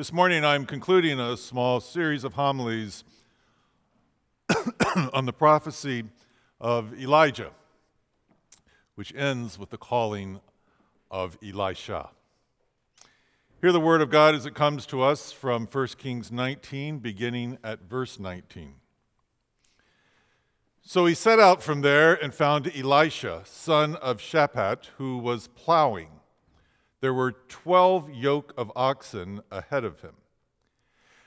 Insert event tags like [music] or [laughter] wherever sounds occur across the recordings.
This morning I'm concluding a small series of homilies [coughs] on the prophecy of Elijah, which ends with the calling of Elisha. Hear the word of God as it comes to us from 1 Kings 19, beginning at verse 19. So he set out from there and found Elisha, son of Shaphat, who was plowing there were 12 yoke of oxen ahead of him,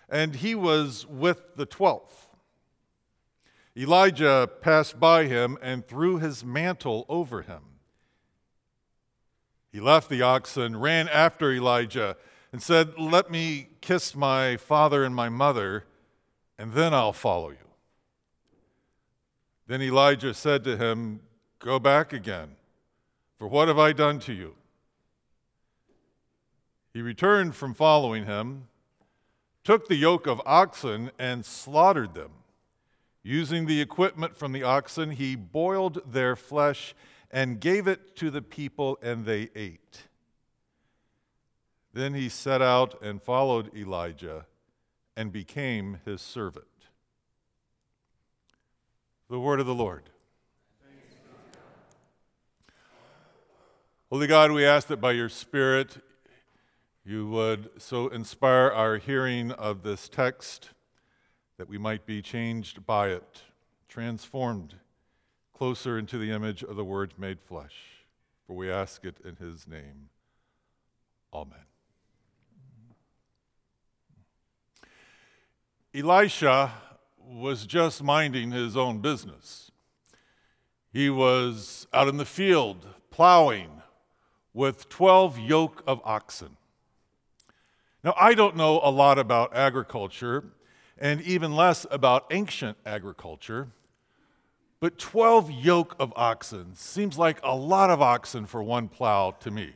and he was with the 12th. Elijah passed by him and threw his mantle over him. He left the oxen, ran after Elijah, and said, Let me kiss my father and my mother, and then I'll follow you. Then Elijah said to him, Go back again, for what have I done to you? He returned from following him, took the yoke of oxen, and slaughtered them. Using the equipment from the oxen, he boiled their flesh and gave it to the people, and they ate. Then he set out and followed Elijah and became his servant. The word of the Lord. Holy God, we ask that by your Spirit you would so inspire our hearing of this text that we might be changed by it, transformed closer into the image of the Word made flesh. For we ask it in His name. Amen. Elisha was just minding his own business. He was out in the field plowing with 12 yoke of oxen. Now, I don't know a lot about agriculture, and even less about ancient agriculture, but 12 yoke of oxen seems like a lot of oxen for one plow to me.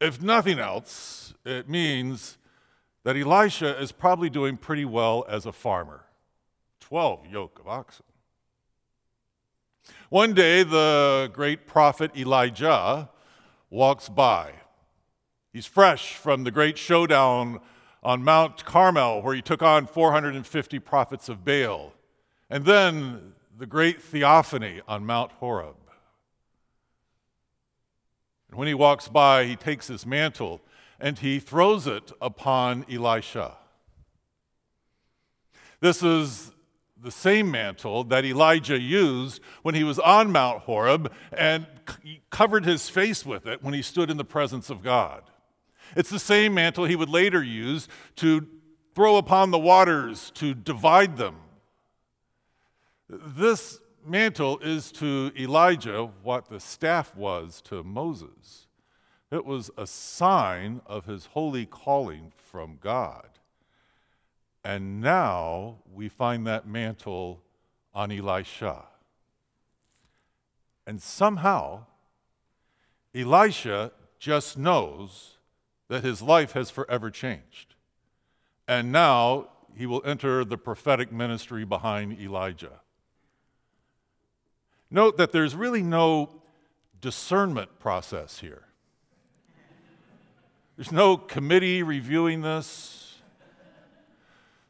If nothing else, it means that Elisha is probably doing pretty well as a farmer. 12 yoke of oxen. One day, the great prophet Elijah walks by He's fresh from the great showdown on Mount Carmel, where he took on 450 prophets of Baal, and then the great theophany on Mount Horeb. And when he walks by, he takes his mantle and he throws it upon Elisha. This is the same mantle that Elijah used when he was on Mount Horeb and covered his face with it when he stood in the presence of God. It's the same mantle he would later use to throw upon the waters to divide them. This mantle is to Elijah what the staff was to Moses. It was a sign of his holy calling from God. And now we find that mantle on Elisha. And somehow, Elisha just knows that his life has forever changed. And now he will enter the prophetic ministry behind Elijah. Note that there's really no discernment process here. There's no committee reviewing this.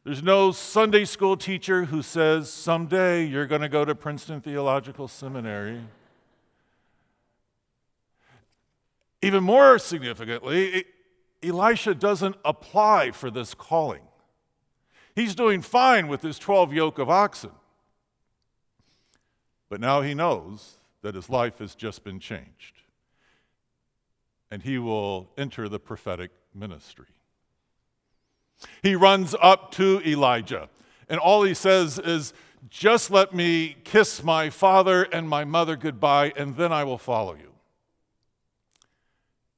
There's no Sunday school teacher who says, someday you're going to go to Princeton Theological Seminary. Even more significantly, Elisha doesn't apply for this calling. He's doing fine with his 12 yoke of oxen. But now he knows that his life has just been changed. And he will enter the prophetic ministry. He runs up to Elijah, and all he says is, Just let me kiss my father and my mother goodbye, and then I will follow you.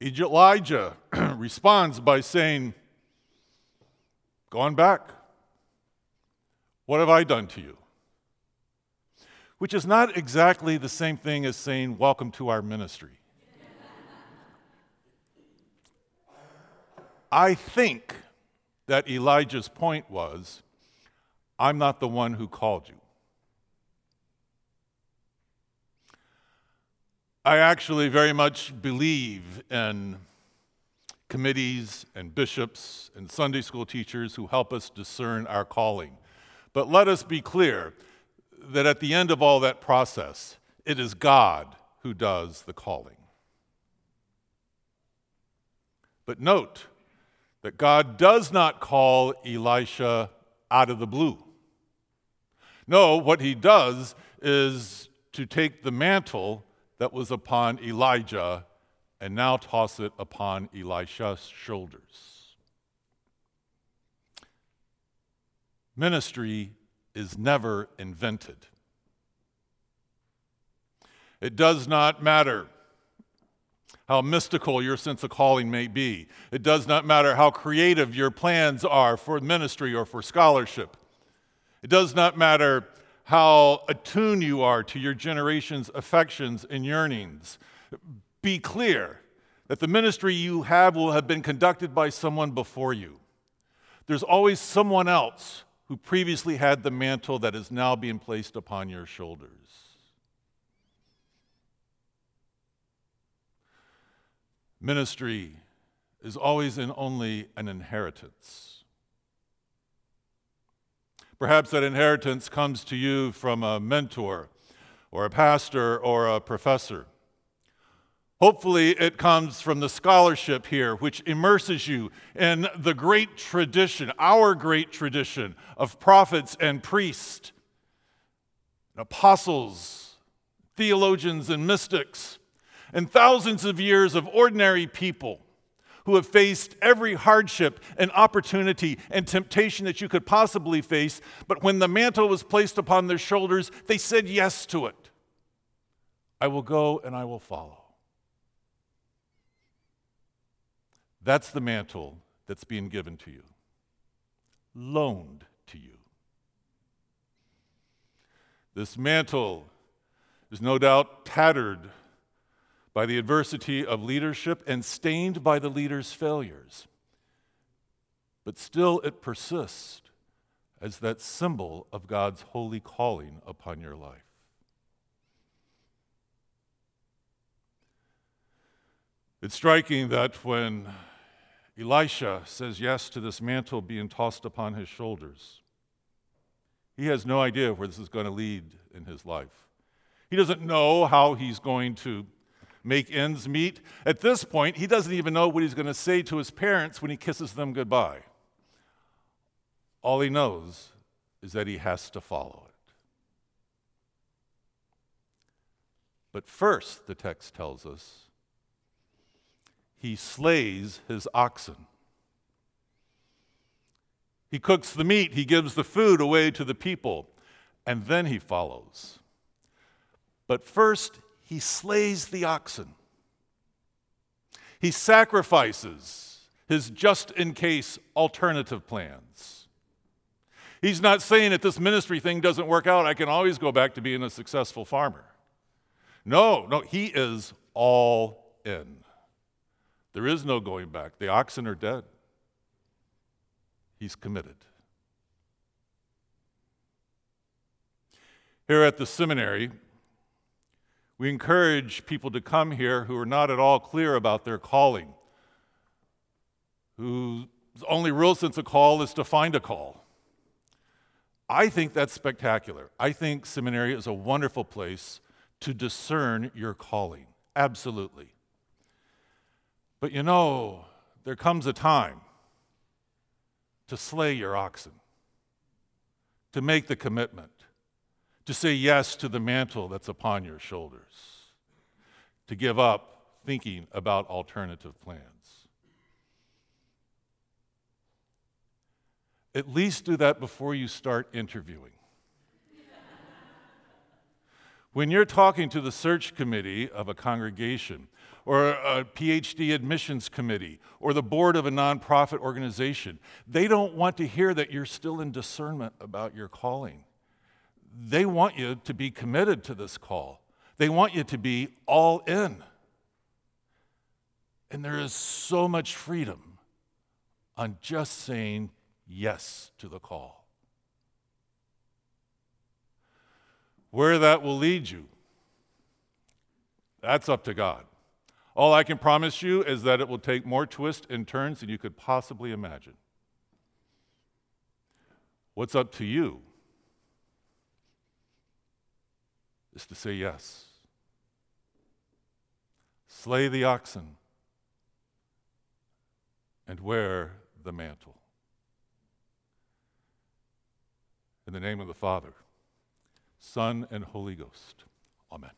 Elijah [clears throat] responds by saying, Go on back. What have I done to you? Which is not exactly the same thing as saying, Welcome to our ministry. I think that Elijah's point was, I'm not the one who called you. I actually very much believe in committees and bishops and Sunday school teachers who help us discern our calling. But let us be clear that at the end of all that process, it is God who does the calling. But note that God does not call Elisha out of the blue. No, what he does is to take the mantle that was upon Elijah and now toss it upon Elisha's shoulders. Ministry is never invented. It does not matter how mystical your sense of calling may be. It does not matter how creative your plans are for ministry or for scholarship. It does not matter how attuned you are to your generation's affections and yearnings. Be clear that the ministry you have will have been conducted by someone before you. There's always someone else who previously had the mantle that is now being placed upon your shoulders. Ministry is always and only an inheritance. Perhaps that inheritance comes to you from a mentor or a pastor or a professor. Hopefully, it comes from the scholarship here, which immerses you in the great tradition, our great tradition of prophets and priests, apostles, theologians, and mystics and thousands of years of ordinary people who have faced every hardship and opportunity and temptation that you could possibly face, but when the mantle was placed upon their shoulders, they said yes to it. I will go and I will follow. That's the mantle that's being given to you, loaned to you. This mantle is no doubt tattered by the adversity of leadership and stained by the leader's failures. But still, it persists as that symbol of God's holy calling upon your life. It's striking that when Elisha says yes to this mantle being tossed upon his shoulders, he has no idea where this is going to lead in his life. He doesn't know how he's going to make ends meet. At this point, he doesn't even know what he's going to say to his parents when he kisses them goodbye. All he knows is that he has to follow it. But first, the text tells us, he slays his oxen. He cooks the meat, he gives the food away to the people, and then he follows. But first, he slays the oxen. He sacrifices his just in case alternative plans. He's not saying that this ministry thing doesn't work out, I can always go back to being a successful farmer. No, no, he is all in. There is no going back. The oxen are dead. He's committed. Here at the seminary, we encourage people to come here who are not at all clear about their calling, whose only real sense of call is to find a call. I think that's spectacular. I think seminary is a wonderful place to discern your calling. Absolutely. But you know, there comes a time to slay your oxen, to make the commitment to say yes to the mantle that's upon your shoulders, to give up thinking about alternative plans. At least do that before you start interviewing. [laughs] when you're talking to the search committee of a congregation, or a PhD admissions committee, or the board of a nonprofit organization, they don't want to hear that you're still in discernment about your calling they want you to be committed to this call. They want you to be all in. And there is so much freedom on just saying yes to the call. Where that will lead you, that's up to God. All I can promise you is that it will take more twists and turns than you could possibly imagine. What's up to you is to say yes. Slay the oxen and wear the mantle. In the name of the Father, Son, and Holy Ghost. Amen.